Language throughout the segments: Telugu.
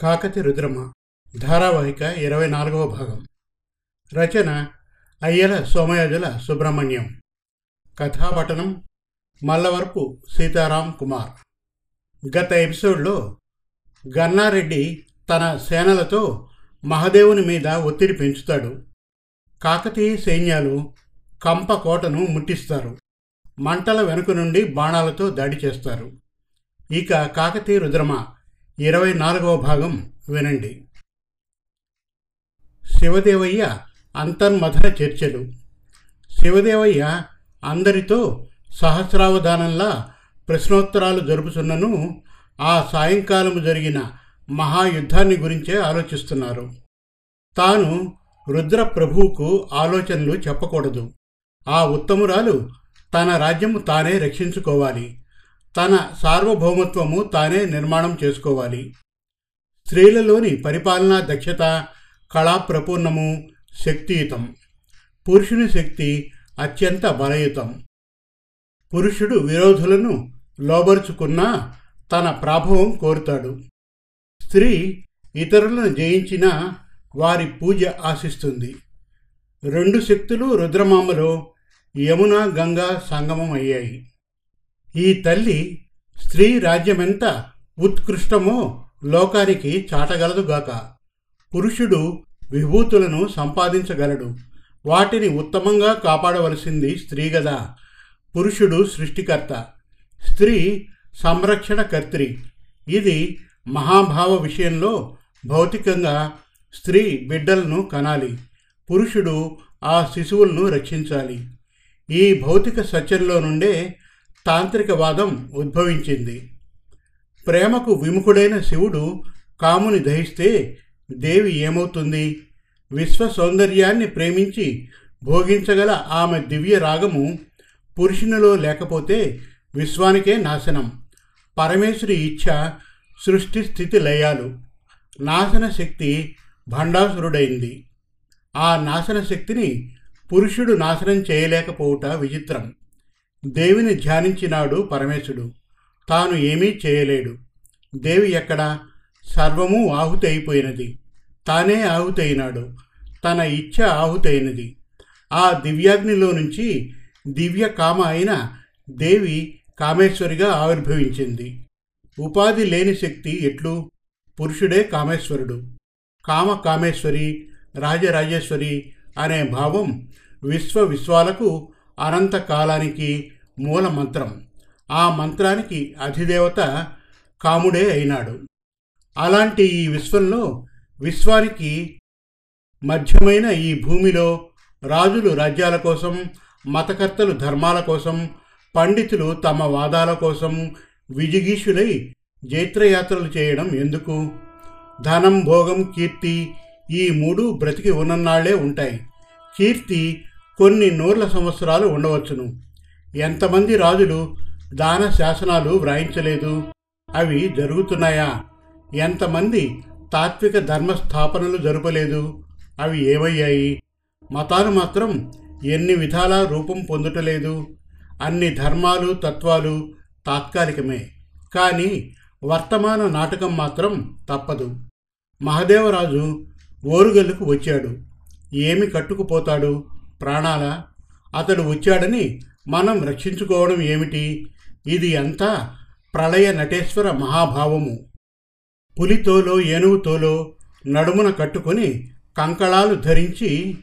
కాకతి రుద్రమ ధారావాహిక ఇరవై నాలుగవ భాగం. రచన అయ్యల సోమయాజుల సుబ్రహ్మణ్యం. కథాపఠనం మల్లవరపు సీతారాం కుమార్. గత ఎపిసోడ్లో గన్నారెడ్డి తన సేనలతో మహదేవుని మీద ఒత్తిడి పెంచుతాడు. కాకతీయ సైన్యాలు కంప కోటను ముట్టిస్తారు. మంటల వెనుక నుండి బాణాలతో దాడి చేస్తారు. ఇక కాకతీయ రుద్రమ ఇరవై నాలుగవ భాగం వినండి. శివదేవయ్య అంతర్మథన చర్చలు. శివదేవయ్య అందరితో సహస్రావధానంలా ప్రశ్నోత్తరాలు జరుపుతున్నను ఆ సాయంకాలము జరిగిన మహాయుద్ధాన్ని గురించే ఆలోచిస్తున్నారు. తాను రుద్ర ప్రభువుకు ఆలోచనలు చెప్పకూడదు. ఆ ఉత్తమురాలు తన రాజ్యము తానే రక్షించుకోవాలి. తన సార్వభౌమత్వము తానే నిర్మాణం చేసుకోవాలి. స్త్రీలలోని పరిపాలనా దక్షత కళాప్రపూర్ణము శక్తియుతం. పురుషుని శక్తి అత్యంత బలయుతం. పురుషుడు విరోధులను లోబరుచుకున్నా తన ప్రాభవం కోరుతాడు. స్త్రీ ఇతరులను జయించిన వారి పూజ ఆశిస్తుంది. రెండు శక్తులు రుద్రమామలో యమున గంగా సంగమం అయ్యాయి. ఈ తల్లి స్త్రీ రాజ్యమెంత ఉత్కృష్టమో లోకానికి చాటగలదుగాక పురుషుడు విభూతులను సంపాదించగలడు. వాటిని ఉత్తమంగా కాపాడవలసింది స్త్రీ గదా. పురుషుడు సృష్టికర్త. స్త్రీ సంరక్షణకర్త్రి. ఇది మహాభావ విషయంలో భౌతికంగా స్త్రీ బిడ్డలను కనాలి. పురుషుడు ఆ శిశువులను రక్షించాలి. ఈ భౌతిక సత్యంలో నుండే తాంత్రికవాదం ఉద్భవించింది. ప్రేమకు విముఖుడైన శివుడు కాముని దహిస్తే దేవి ఏమవుతుంది? విశ్వ సౌందర్యాన్ని ప్రేమించి భోగించగల ఆమె దివ్య రాగము పురుషునిలో లేకపోతే విశ్వానికే నాశనం. పరమేశ్వరి ఇచ్ఛ సృష్టి స్థితి లయాలు. నాశన శక్తి భండాసురుడైంది. ఆ నాశన శక్తిని పురుషుడు నాశనం చేయలేకపోవుట విచిత్రం. దేవిని ధ్యానించినాడు పరమేశుడు. తాను ఏమీ చేయలేడు. దేవి ఎక్కడ? సర్వము ఆహుతి అయిపోయినది తానే ఆహుతి అయినాడు తన ఇచ్ఛ ఆహుతైనది ఆ దివ్యాగ్నిలో నుంచి దివ్య కామ అయిన దేవి కామేశ్వరిగా ఆవిర్భవించింది. ఉపాధి లేని శక్తి ఎట్లు? పురుషుడే కామేశ్వరుడు. కామ కామేశ్వరి రాజరాజేశ్వరి అనే భావం విశ్వ విశ్వాలకు అనంత కాలానికి మూల మంత్రం. ఆ మంత్రానికి అధిదేవత కాముడే అయినాడు. అలాంటి ఈ విశ్వంలో విశ్వానికి మధ్యమైన ఈ భూమిలో రాజులు రాజ్యాల కోసం మతకర్తలు ధర్మాల కోసం పండితులు తమ వాదాల కోసం విజిగీషులై జైత్రయాత్రలు చేయడం ఎందుకు? ధనం భోగం కీర్తి ఈ మూడు బ్రతికి ఉన్ననాళ్ళే ఉంటాయి. కీర్తి కొన్ని నూర్ల సంవత్సరాలు ఉండవచ్చును. ఎంతమంది రాజులు దాన శాసనాలు వ్రాయించలేదు? అవి జరుగుతున్నాయా? ఎంతమంది తాత్విక ధర్మ స్థాపనలు జరపలేదు? అవి ఏమయ్యాయి? మతాలు మాత్రం ఎన్ని విధాల రూపం పొందుటలేదు? అన్ని ధర్మాలు తత్వాలు తాత్కాలికమే. కానీ వర్తమాన నాటకం మాత్రం తప్పదు. మహదేవరాజు ఓరుగల్లుకు వచ్చాడు. ఏమి కట్టుకుపోతాడు? ప్రాణాల? అతడు వచ్చాడని మనం రక్షించుకోవడం ఏమిటి? ఇది అంతా ప్రళయ నటేశ్వర మహాభావము. పులితోలో ఏనుగుతోలో నడుమున కట్టుకొని కంకళాలు ధరించి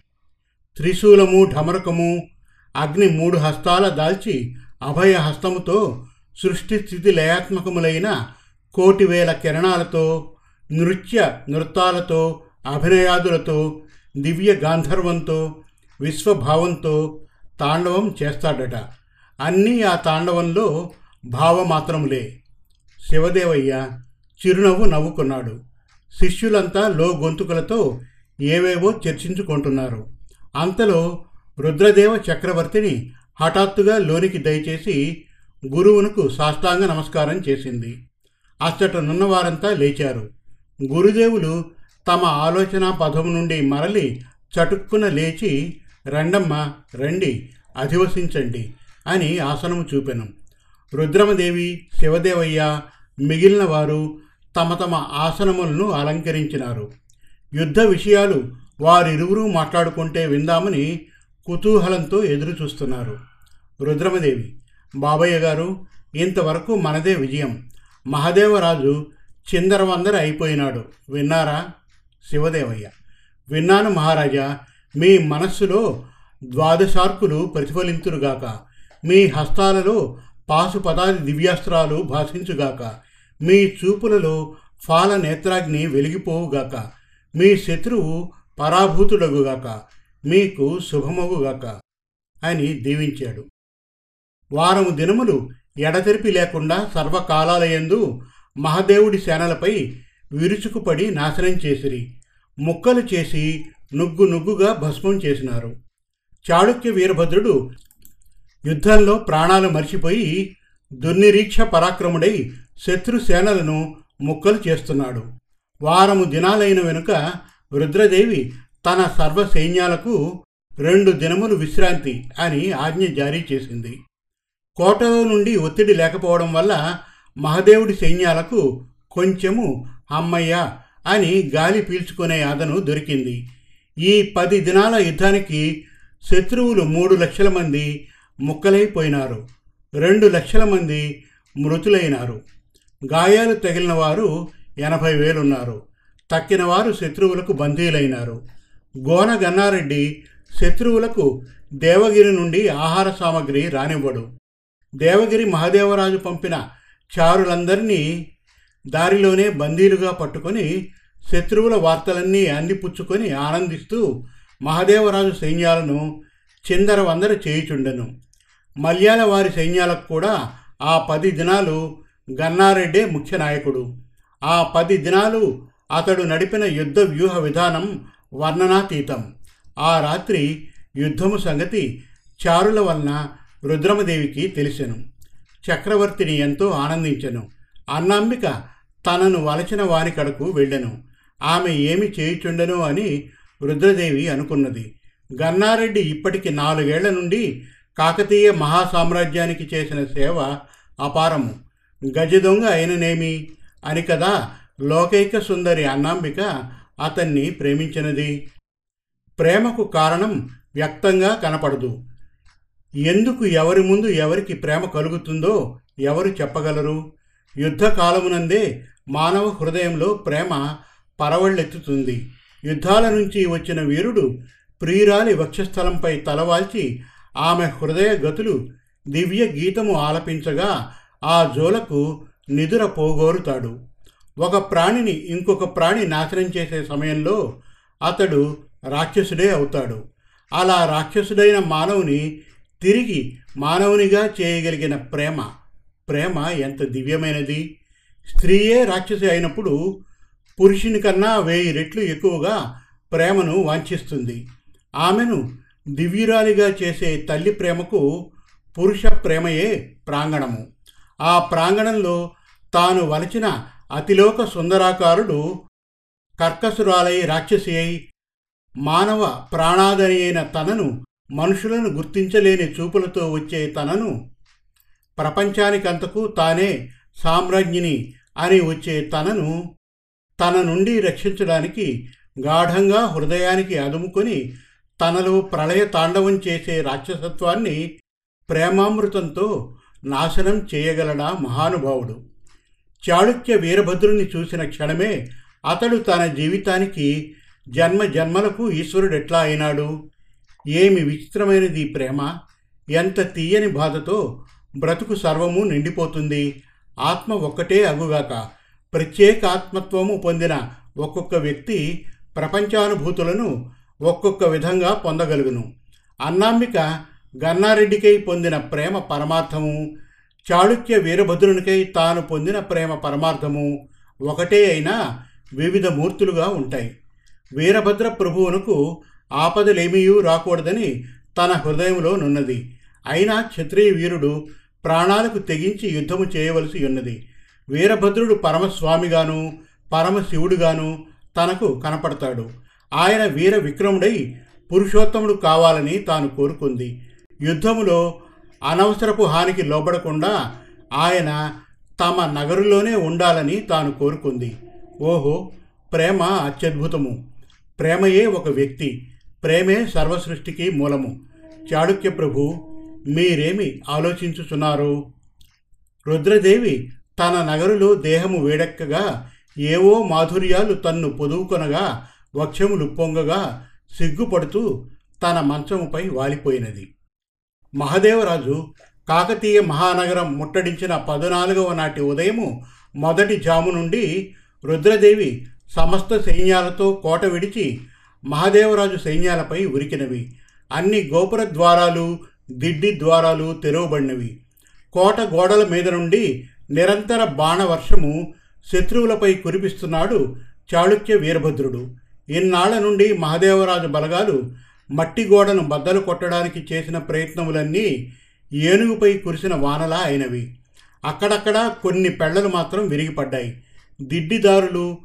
త్రిశూలము ఢమరకము అగ్ని మూడు హస్తాల దాల్చి అభయ హస్తముతో సృష్టి స్థితి లయాత్మకములైన కోటి వేల కిరణాలతో నృత్య నృత్యాలతో అభినయాదులతో దివ్య గాంధర్వంతో విశ్వభావంతో తాండవం చేస్తాడట. అన్నీ ఆ తాండవంలో భావమాత్రములే. శివదేవయ్య చిరునవ్వు నవ్వుకున్నాడు. శిష్యులంతా లో గొంతుకులతో ఏవేవో చర్చించుకుంటున్నారు. అంతలో రుద్రదేవ చక్రవర్తిని హఠాత్తుగా లోనికి దయచేసి గురువునకు సాష్టాంగ నమస్కారం చేసింది. అచ్చటనున్న వారంతా లేచారు. గురుదేవులు తమ ఆలోచన పదము నుండి మరలి చటుక్కున లేచి రండమ్మ రండి అధివసించండి అని ఆసనము చూపెను. రుద్రమదేవి శివదేవయ్య మిగిలిన వారు తమ తమ ఆసనములను అలంకరించినారు. యుద్ధ విషయాలు వారిరువురు మాట్లాడుకుంటే విందామని కుతూహలంతో ఎదురు చూస్తున్నారు. రుద్రమదేవి బాబయ్య గారు ఇంతవరకు మనదే విజయం. మహదేవరాజు చిందరవందర అయిపోయినాడు. విన్నారా? శివదేవయ్య విన్నాను మహారాజా మీ మనస్సులో ద్వాదశార్కులు ప్రతిఫలింతురుగాక మీ హస్తాలలో పాశుపదాది దివ్యాస్త్రాలు భాషించుగాక. మీ చూపులలో ఫాల నేత్రాగ్ని వెలిగిపోవుగాక. మీ శత్రువు పరాభూతుడగుగాక. మీకు శుభమగుగాక అని దీవించాడు. వారము దినములు ఎడతెరిపి లేకుండా సర్వకాలాలయందు మహదేవుడి సేనలపై విరుచుకుపడి నాశనం చేసిరి. ముక్కలు చేసి నుగ్గు నుగ్గుగా భస్మం చేసినారు. చాళుక్య వీరభద్రుడు యుద్ధంలో ప్రాణాలు మర్చిపోయి దుర్నిరీక్ష పరాక్రముడై శత్రు సేనలను ముక్కలు చేస్తున్నాడు. వారము దినాలైన వెనుక రుద్రదేవి తన సర్వ సైన్యాలకు రెండు దినములు విశ్రాంతి అని ఆజ్ఞ జారీ చేసింది. కోటలో నుండి ఒత్తిడి లేకపోవడం వల్ల మహదేవుడి సైన్యాలకు కొంచెము అమ్మయ్య అని గాలి పీల్చుకునే అదను దొరికింది. ఈ పది దినాల యుద్ధానికి శత్రువులు మూడు లక్షల మంది ముక్కలైపోయినారు. రెండు లక్షల మంది మృతులైనారు. గాయాలు తగిలిన వారు ఎనభై వేలున్నారు. తక్కిన వారు శత్రువులకు బందీలైనారు. గోన గన్నారెడ్డి శత్రువులకు దేవగిరి నుండి ఆహార సామగ్రి రానివ్వడు. దేవగిరి మహాదేవరాజు పంపిన చారులందరినీ దారిలోనే బందీలుగా పట్టుకొని శత్రువుల వార్తలన్నీ అందిపుచ్చుకొని ఆనందిస్తూ మహదేవరాజు సైన్యాలను చిందరవందర చేయుచుండెను. మల్యాల వారి సైన్యాలకు కూడా ఆ పది దినాలు గన్నారెడ్డే ముఖ్య నాయకుడు. ఆ పది దినాలు అతడు నడిపిన యుద్ధ వ్యూహ విధానం వర్ణనాతీతం. ఆ రాత్రి యుద్ధము సంగతి చారుల వలన రుద్రమదేవికి తెలిసెను. చక్రవర్తిని ఎంతో ఆనందించెను. అన్నాంబిక తనను వలచిన వారి కడకు వెళ్ళెను. ఆమె ఏమి చేయుచుండెనో అని రుద్రదేవి అనుకున్నది. గన్నారెడ్డి ఇప్పటికి నాలుగేళ్ళ నుండి కాకతీయ మహాసామ్రాజ్యానికి చేసిన సేవ అపారము. గజదొంగ అయిననేమి? అని కదా లోకైక సుందరి అన్నాంబిక అతన్ని ప్రేమించినది. ప్రేమకు కారణం వ్యక్తంగా కనపడదు. ఎందుకు ఎవరి ముందు ఎవరికి ప్రేమ కలుగుతుందో ఎవరు చెప్పగలరు? యుద్ధకాలమునందే మానవ హృదయంలో ప్రేమ పరవళ్ళెత్తుతుంది. యుద్ధాల నుంచి వచ్చిన వీరుడు ప్రియురాలి వక్షస్థలంపై తలవాల్చి ఆమె హృదయ గతులు దివ్య గీతము ఆలపించగా ఆ జోలకు నిదుర పోగోరుతాడు. ఒక ప్రాణిని ఇంకొక ప్రాణి నాశనం చేసే సమయంలో అతడు రాక్షసుడే అవుతాడు. అలా రాక్షసుడైన మానవుని తిరిగి మానవునిగా చేయగలిగిన ప్రేమ ప్రేమ ఎంత దివ్యమైనది! స్త్రీయే రాక్షసి అయినప్పుడు పురుషుని కన్నా వెయ్యి రెట్లు ఎక్కువగా ప్రేమను వాంఛిస్తుంది. ఆమెను దివ్యురాలిగా చేసే తల్లి ప్రేమకు పురుష ప్రేమయే ప్రాంగణము. ఆ ప్రాంగణంలో తాను వలచిన అతిలోక సుందరాకారుడు కర్కసురాలై రాక్షసి అయి మానవ ప్రాణాదని అయిన తనను మనుషులను గుర్తించలేని చూపులతో వచ్చే తనను ప్రపంచానికంతకు తానే సామ్రాజ్ఞిని అని వచ్చే తనను తన నుండి రక్షించడానికి గాఢంగా హృదయానికి అదుముకొని తనలో ప్రళయ తాండవం చేసే రాక్షసత్వాన్ని ప్రేమామృతంతో నాశనం చేయగలడా మహానుభావుడు? చాళుక్య వీరభద్రుని చూసిన క్షణమే అతడు తన జీవితానికి జన్మ జన్మలకు ఈశ్వరుడు ఎట్లా అయినాడు? ఏమి విచిత్రమైనది ప్రేమ? ఎంత తీయని బాధతో బ్రతుకు సర్వము నిండిపోతుంది? ఆత్మ ఒక్కటే అగుగాక ప్రత్యేక ఆత్మత్వము పొందిన ఒక్కొక్క వ్యక్తి ప్రపంచానుభూతులను ఒక్కొక్క విధంగా పొందగలుగును. అన్నాంబిక గన్నారెడ్డికై పొందిన ప్రేమ పరమార్థము చాళుక్య వీరభద్రునికై తాను పొందిన ప్రేమ పరమార్థము ఒకటే అయినా వివిధ మూర్తులుగా ఉంటాయి. వీరభద్ర ప్రభువునకు ఆపదలేమీయూ రాకూడదని తన హృదయంలో నున్నది. అయినా క్షత్రియ వీరుడు ప్రాణాలకు తెగించి యుద్ధము చేయవలసి ఉన్నది. వీరభద్రుడు పరమస్వామిగాను పరమశివుడుగాను తనకు కనపడతాడు. ఆయన వీర విక్రముడై పురుషోత్తముడు కావాలని తాను కోరుకుంది. యుద్ధములో అనవసరపు హానికి లోబడకుండా ఆయన తమ నగరులోనే ఉండాలని తాను కోరుకుంది. ఓహో ప్రేమ అత్యద్భుతము. ప్రేమయే ఒక వ్యక్తి. ప్రేమే సర్వసృష్టికి మూలము. చాళుక్య ప్రభు మీరేమి ఆలోచించుచున్నారు? రుద్రదేవి తన నగరులో దేహము వేడెక్కగా ఏవో మాధుర్యాలు తన్ను పొదువుకొనగా వక్షములు పొంగగా సిగ్గుపడుతూ తన మంచముపై వాలిపోయినది. మహదేవరాజు కాకతీయ మహానగరం ముట్టడించిన పద్నాలుగవ నాటి ఉదయము మొదటి జాము నుండి రుద్రదేవి సమస్త సైన్యాలతో కోట విడిచి మహాదేవరాజు సైన్యాలపై ఉరికినవి. అన్ని గోపుర ద్వారాలు దిడ్డి ద్వారాలు తెరవబడినవి. కోట గోడల మీద నుండి నిరంతర బాణవర్షము శత్రువులపై కురిపిస్తున్నాడు చాళుక్య వీరభద్రుడు. ఇన్నాళ్ళ నుండి మహదేవరాజు బలగాలు మట్టి గోడను బద్దలు కొట్టడానికి చేసిన ప్రయత్నములన్నీ ఏనుగుపై కురిసిన వానలా అయినవి. అక్కడక్కడ కొన్ని పెళ్ళలు మాత్రం విరిగిపడ్డాయి. దిడ్డిదారులు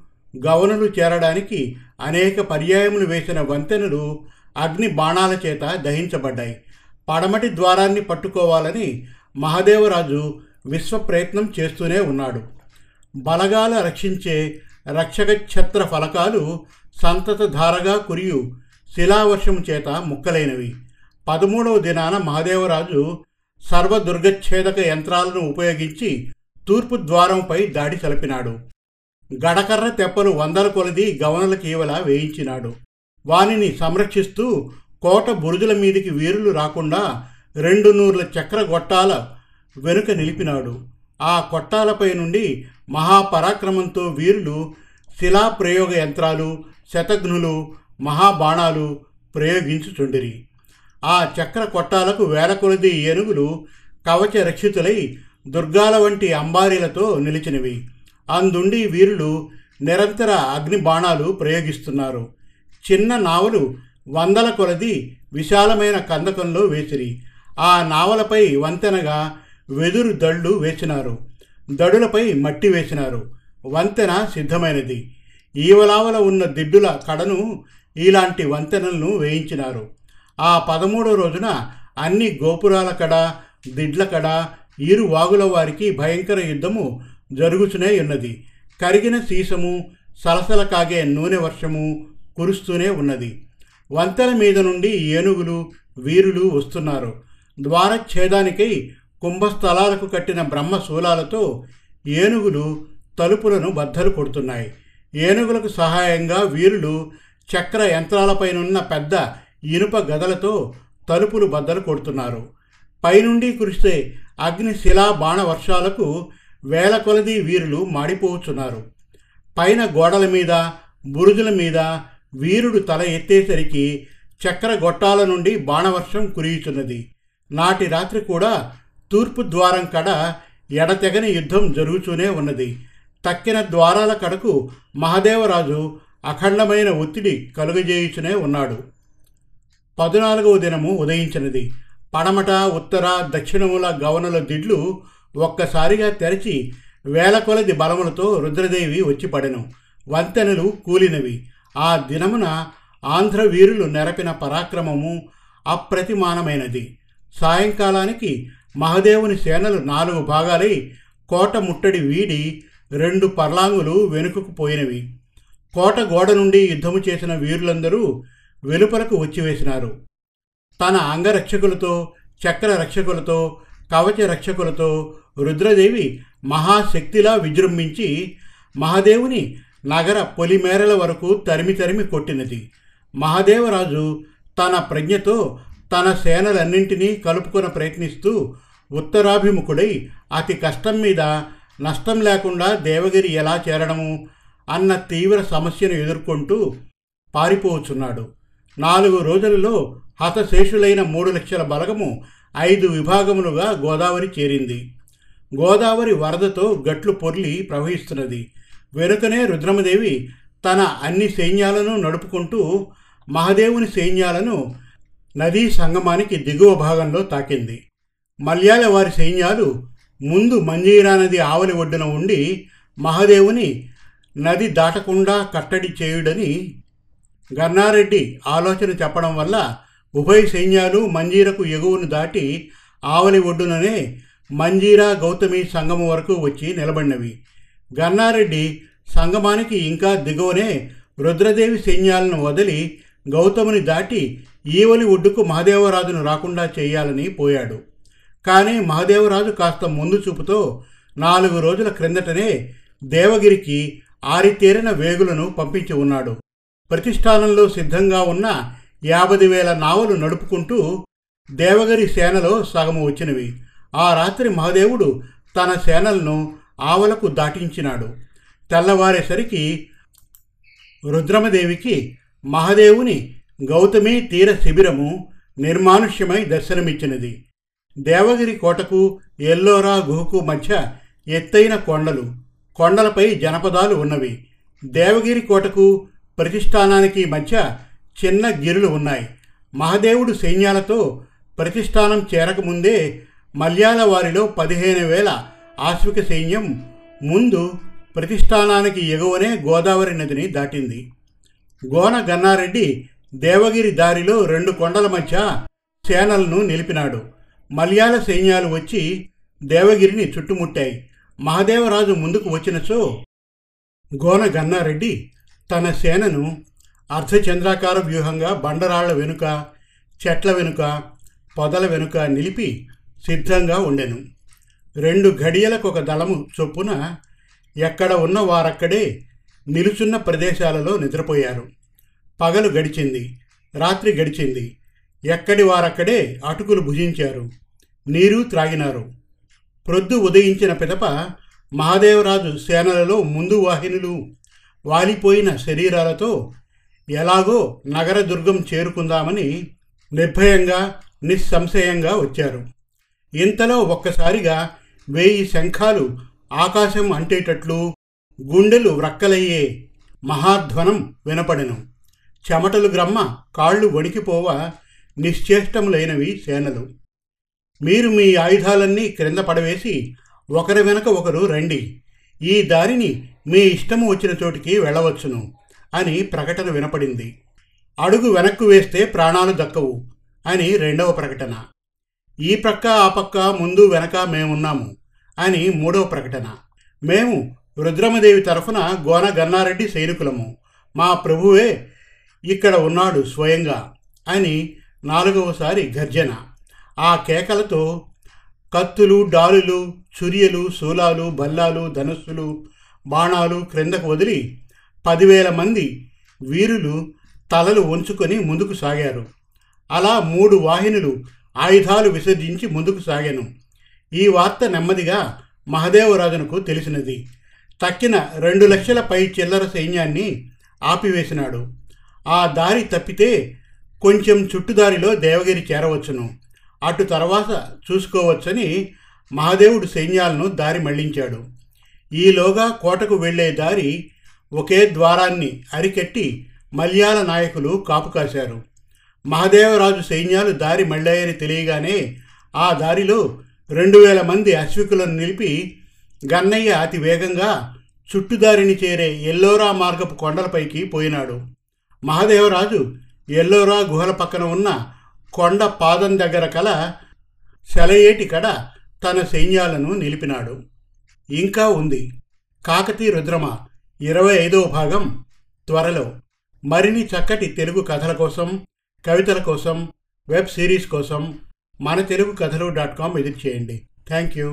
గవనులు చేరడానికి అనేక పర్యాయములు వేసిన వంతెనలు అగ్ని బాణాల చేత దహించబడ్డాయి. పడమటి ద్వారాన్ని పట్టుకోవాలని మహదేవరాజు విశ్వ ప్రయత్నం చేస్తూనే ఉన్నాడు. బలగాల రక్షించే రక్షక ఛత్ర ఫలకాలు సంతతధారగా కురియు శిలావర్షము చేత ముక్కలైనవి. పదమూడవ దినాన మహాదేవరాజు సర్వదుర్గఛేదక యంత్రాలను ఉపయోగించి తూర్పు ద్వారంపై దాడి చలిపినాడు. గడకర్ర తెప్పలు వందల కొలది గవనల కీవల వేయించినాడు. వానిని సంరక్షిస్తూ కోట బురుజుల మీదికి వీరులు రాకుండా రెండు నూర్ల చక్ర గొట్టాల వెనుక నిలిపినాడు. ఆ కొట్టాలపై నుండి మహాపరాక్రమంతో వీరులు శిలాప్రయోగ యంత్రాలు శతఘ్నులు మహాబాణాలు ప్రయోగించుచుండిరి. ఆ చక్ర కొట్టాలకు వేల కొలది ఏనుగులు కవచ రక్షితులై దుర్గాల వంటి అంబారీలతో నిలిచినవి. అందుండి వీరులు నిరంతర అగ్ని బాణాలు ప్రయోగిస్తున్నారు. చిన్న నావలు వందల కొలది విశాలమైన కందకంలో వేసిరి. ఆ నావలపై వంతెనగా వెదురు దళ్ళు వేసినారు దడులపై మట్టి వేసినారు. వంతెన సిద్ధమైనది. ఈవలావల ఉన్న దిడ్డుల కడను ఇలాంటి వంతెనలను వేయించినారు. ఆ పదమూడో రోజున అన్ని గోపురాల కడ దిడ్ల కడ ఇరు వాగుల వారికి భయంకర యుద్ధము జరుగుతూనే ఉన్నది. కరిగిన సీసము సలసల కాగే నూనె వర్షము కురుస్తూనే ఉన్నది. వంతెన మీద నుండి ఏనుగులు వీరులు వస్తున్నారు. ద్వారఛేదానికై కుంభస్థలాలకు కట్టిన బ్రహ్మశూలాలతో ఏనుగులు తలుపులను బద్దలు కొడుతున్నాయి. ఏనుగులకు సహాయంగా వీరులు చక్ర యంత్రాలపైనున్న పెద్ద ఇనుప గదలతో తలుపులు బద్దలు కొడుతున్నారు. పైనుండి కురిస్తే అగ్నిశిలా బాణవర్షాలకు వేల కొలది వీరులు మాడిపోతున్నారు. పైన గోడల మీద బురుజుల మీద వీరుడు తల ఎత్తేసరికి చక్ర గొట్టాల నుండి బాణవర్షం కురియుచున్నది. నాటి రాత్రి కూడా తూర్పు ద్వారం కడ ఎడతెగని యుద్ధం జరుగుతూనే ఉన్నది. తక్కిన ద్వారాల కడకు మహదేవరాజు అఖండమైన ఒత్తిడి కలుగజేయుచునే ఉన్నాడు. పద్నాలుగవ దినము ఉదయించినది. పడమట ఉత్తర దక్షిణముల గవనల దిడ్లు ఒక్కసారిగా తెరచి వేల కొలది బలములతో రుద్రదేవి వచ్చి పడెను. వంతెనలు కూలినవి. ఆ దినమున ఆంధ్ర వీరులు నెరపిన పరాక్రమము అప్రతిమానమైనది. సాయంకాలానికి మహదేవుని సేనలు నాలుగు భాగాలై కోట ముట్టడి వీడి రెండు పర్లాంగులు వెనుకకు పోయినవి. కోట గోడ నుండి యుద్ధము చేసిన వీరులందరూ వెలుపలకు వచ్చివేసినారు. తన అంగరక్షకులతో చక్ర రక్షకులతో కవచ రక్షకులతో రుద్రదేవి మహాశక్తిలా విజృంభించి మహాదేవుని నగర పొలిమేరల వరకు తరిమి తరిమి కొట్టినది. మహాదేవరాజు తన ప్రజ్ఞతో తన సేనలన్నింటినీ కలుపుకొని ప్రయత్నిస్తూ ఉత్తరాభిముఖుడై అతి కష్టం మీద నష్టం లేకుండా దేవగిరి ఎలా చేరడము అన్న తీవ్ర సమస్యను ఎదుర్కొంటూ పారిపోవచ్చున్నాడు. నాలుగు రోజులలో హతశేషులైన మూడు లక్షల బలగము ఐదు విభాగములుగా గోదావరి చేరింది. గోదావరి వరదతో గట్లు పొర్లి ప్రవహిస్తున్నది. వెనుకనే రుద్రమదేవి తన అన్ని సైన్యాలను నడుపుకుంటూ మహదేవుని సైన్యాలను నదీ సంగమానికి దిగువ భాగంలో తాకింది. మల్యాల వారి సైన్యాలు ముందు మంజీరా నది ఆవలి ఒడ్డున ఉండి మహాదేవుని నది దాటకుండా కట్టడి చేయుడని గన్నారెడ్డి ఆలోచన చెప్పడం వల్ల ఉభయ సైన్యాలు మంజీరకు ఎగువను దాటి ఆవలి ఒడ్డుననే మంజీరా గౌతమి సంగమం వరకు వచ్చి నిలబడినవి. గన్నారెడ్డి సంగమానికి ఇంకా దిగువనే రుద్రదేవి సైన్యాలను వదిలి గౌతముని దాటి ఈవలి ఒడ్డుకు మహదేవరాజును రాకుండా చేయాలని పోయాడు. కానీ మహదేవరాజు కాస్త ముందు చూపుతో నాలుగు రోజుల క్రిందటనే దేవగిరికి ఆరితేరిన వేగులను పంపించి ఉన్నాడు. ప్రతిష్టానంలో సిద్ధంగా ఉన్న యాభై వేల నావలు నడుపుకుంటూ దేవగిరి సేనలో సగము వచ్చినవి. ఆ రాత్రి మహదేవుడు తన సేనలను ఆవలకు దాటించినాడు. తెల్లవారేసరికి రుద్రమదేవికి మహదేవుని గౌతమి తీర శిబిరము నిర్మానుష్యమై దర్శనమిచ్చినది. దేవగిరి కోటకు ఎల్లోరా గుహకు మధ్య ఎత్తైన కొండలు. కొండలపై జనపదాలు ఉన్నవి. దేవగిరి కోటకు ప్రతిష్టానానికి మధ్య చిన్న గిరులు ఉన్నాయి. మహాదేవుడు సైన్యాలతో ప్రతిష్టానం చేరకముందే మల్యాల వారిలో పదిహేను వేల ఆశ్విక సైన్యం ముందు ప్రతిష్టానానికి ఎగువనే గోదావరి నదిని దాటింది. గోన గన్నారెడ్డి దేవగిరి దారిలో రెండు కొండల మధ్య సేనలను నిలిపినాడు. మలయాళ సైన్యాలు వచ్చి దేవగిరిని చుట్టుముట్టాయి. మహాదేవరాజు ముందుకు వచ్చినచో గోన గన్నారెడ్డి తన సేనను అర్ధచంద్రాకార వ్యూహంగా బండరాళ్ళ వెనుక చెట్ల వెనుక పొదల వెనుక నిలిపి సిద్ధంగా ఉండెను. రెండు ఘడియలకు ఒక దళము చొప్పున ఎక్కడ ఉన్న వారక్కడే నిలుచున్న ప్రదేశాలలో నిద్రపోయారు. పగలు గడిచింది రాత్రి గడిచింది. ఎక్కడి వారక్కడే అటుకులు భుజించారు. నీరు త్రాగినారు. ప్రొద్దు ఉదయించిన పిదప మహాదేవరాజు సేనలలో ముందు వాహినులు వాలిపోయిన శరీరాలతో ఎలాగో నగర దుర్గం చేరుకుందామని నిర్భయంగా నిస్సంశయంగా వచ్చారు. ఇంతలో ఒక్కసారిగా వేయి శంఖాలు ఆకాశం అంటేటట్లు గుండెలు వ్రక్కలయ్యే మహాధ్వనం వినపడెను. చెమటలు గ్రమ్మ కాళ్ళు వణికిపోవ నిశ్చేష్టములైనవి సేనలు. మీరు మీ ఆయుధాలన్నీ క్రింద పడవేసి ఒకరి వెనక ఒకరు రండి. ఈ దారిని మీ ఇష్టము వచ్చిన చోటికి వెళ్ళవచ్చును అని ప్రకటన వినపడింది. అడుగు వెనక్కు వేస్తే ప్రాణాలు దక్కవు అని రెండవ ప్రకటన. ఈ ప్రక్క ఆ పక్క ముందు వెనక మేమున్నాము అని మూడవ ప్రకటన. మేము రుద్రమదేవి తరఫున గోన గన్నారెడ్డి సైనికులము. మా ప్రభువే ఇక్కడ ఉన్నాడు స్వయంగా అని నాలుగవసారి గర్జన. ఆ కేకలతో కత్తులు డాలులు చురియలు శూలాలు బల్లాలు ధనుస్సులు బాణాలు క్రిందకు వదిలి పదివేల మంది వీరులు తలలు వంచుకొని ముందుకు సాగారు. అలా మూడు వాహినులు ఆయుధాలు విసర్జించి ముందుకు సాగాను. ఈ వార్త నెమ్మదిగా మహదేవరాజునకు తెలిసినది. తక్కిన రెండు లక్షల పై చిల్లర సైన్యాన్ని ఆపివేసినాడు. ఆ దారి తప్పితే కొంచెం చుట్టుదారిలో దేవగిరి చేరవచ్చును. అటు తర్వాత చూసుకోవచ్చని మహాదేవుడు సైన్యాలను దారి మళ్ళించాడు. ఈలోగా కోటకు వెళ్ళే దారి ఒకే ద్వారాన్ని అరికెట్టి మల్యాల నాయకులు కాపు కాశారు. మహాదేవరాజు సైన్యాలు దారి మళ్ళాయని తెలియగానే ఆ దారిలో రెండు వేల మంది అశ్వికులను నిలిపి గన్నయ్య అతి వేగంగా చుట్టుదారిని చేరే ఎల్లోరా మార్గపు కొండలపైకి పోయినాడు. మహాదేవరాజు ఎల్లోరా గుహల పక్కన ఉన్న కొండ పాదం దగ్గర కల సెలయేటి కడ తన సైన్యాలను నిలిపినాడు. ఇంకా ఉంది. కాకతీ రుద్రమ ఇరవై ఐదవ భాగం త్వరలో. మరిన్ని చక్కటి తెలుగు కథల కోసం కవితల కోసం వెబ్ సిరీస్ కోసం మన తెలుగు కథలు డాట్ కామ్ ఎదురు చేయండి. Thank you.